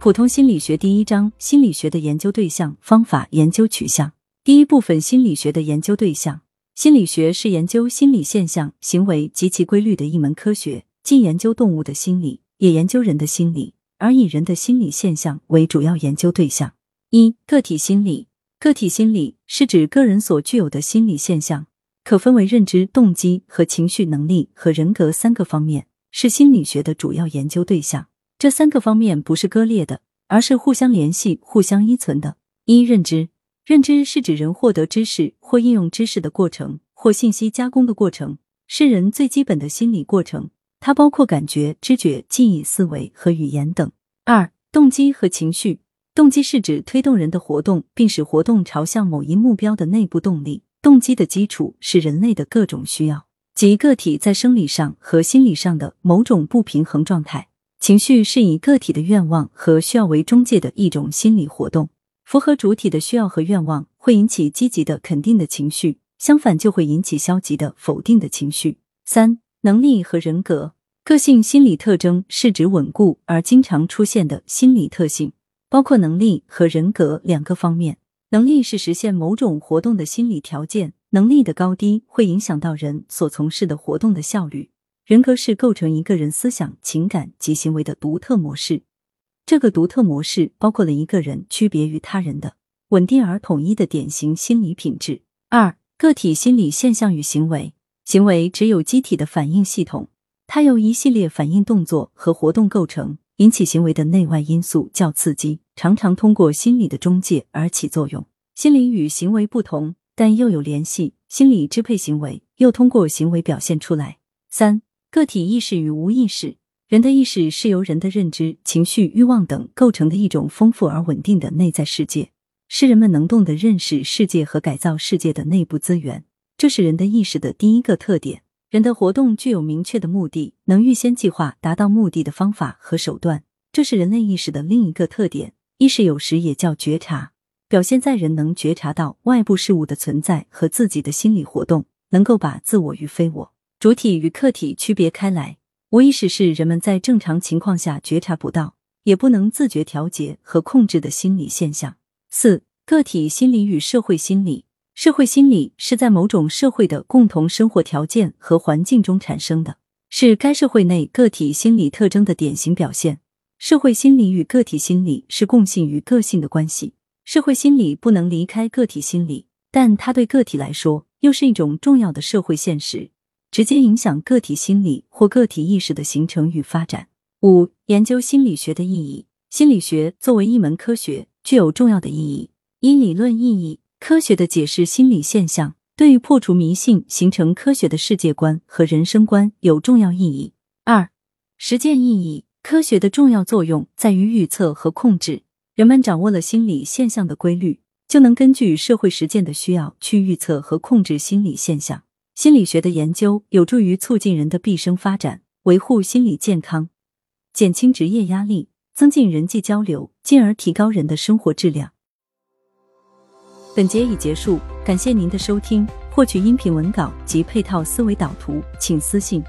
普通心理学第一章：心理学的研究对象、方法、研究取向。第一部分：心理学的研究对象。心理学是研究心理现象、行为及其规律的一门科学，既研究动物的心理，也研究人的心理，而以人的心理现象为主要研究对象。一、个体心理。个体心理是指个人所具有的心理现象，可分为认知、动机和情绪能力和人格三个方面，是心理学的主要研究对象。这三个方面不是割裂的，而是互相联系、互相依存的。一、认知，认知是指人获得知识或应用知识的过程，或信息加工的过程，是人最基本的心理过程。它包括感觉、知觉、记忆、思维和语言等。二、动机和情绪，动机是指推动人的活动，并使活动朝向某一目标的内部动力。动机的基础是人类的各种需要，即个体在生理上和心理上的某种不平衡状态。情绪是以个体的愿望和需要为中介的一种心理活动，符合主体的需要和愿望会引起积极的肯定的情绪，相反就会引起消极的否定的情绪。三、能力和人格，个性心理特征是指稳固而经常出现的心理特性，包括能力和人格两个方面。能力是实现某种活动的心理条件，能力的高低会影响到人所从事的活动的效率。人格是构成一个人思想、情感及行为的独特模式。这个独特模式包括了一个人区别于他人的稳定而统一的典型心理品质。二、个体心理现象与行为。行为只有机体的反应系统，它由一系列反应动作和活动构成。引起行为的内外因素较刺激，常常通过心理的中介而起作用。心理与行为不同，但又有联系。心理支配行为，又通过行为表现出来。三。个体意识与无意识，人的意识是由人的认知、情绪、欲望等构成的一种丰富而稳定的内在世界，是人们能动的认识世界和改造世界的内部资源。这是人的意识的第一个特点。人的活动具有明确的目的，能预先计划达到目的的方法和手段。这是人类意识的另一个特点。意识有时也叫觉察，表现在人能觉察到外部事物的存在和自己的心理活动，能够把自我与非我。主体与客体区别开来，无意识是人们在正常情况下觉察不到，也不能自觉调节和控制的心理现象。四、个体心理与社会心理。社会心理是在某种社会的共同生活条件和环境中产生的，是该社会内个体心理特征的典型表现。社会心理与个体心理是共性与个性的关系。社会心理不能离开个体心理，但它对个体来说又是一种重要的社会现实。直接影响个体心理或个体意识的形成与发展。五、研究心理学的意义。心理学作为一门科学，具有重要的意义。一、理论意义：科学的解释心理现象，对于破除迷信、形成科学的世界观和人生观有重要意义。二、实践意义：科学的重要作用在于预测和控制。人们掌握了心理现象的规律，就能根据社会实践的需要去预测和控制心理现象。心理学的研究有助于促进人的毕生发展，维护心理健康，减轻职业压力，增进人际交流，进而提高人的生活质量。本节已结束，感谢您的收听。获取音频文稿及配套思维导图，请私信。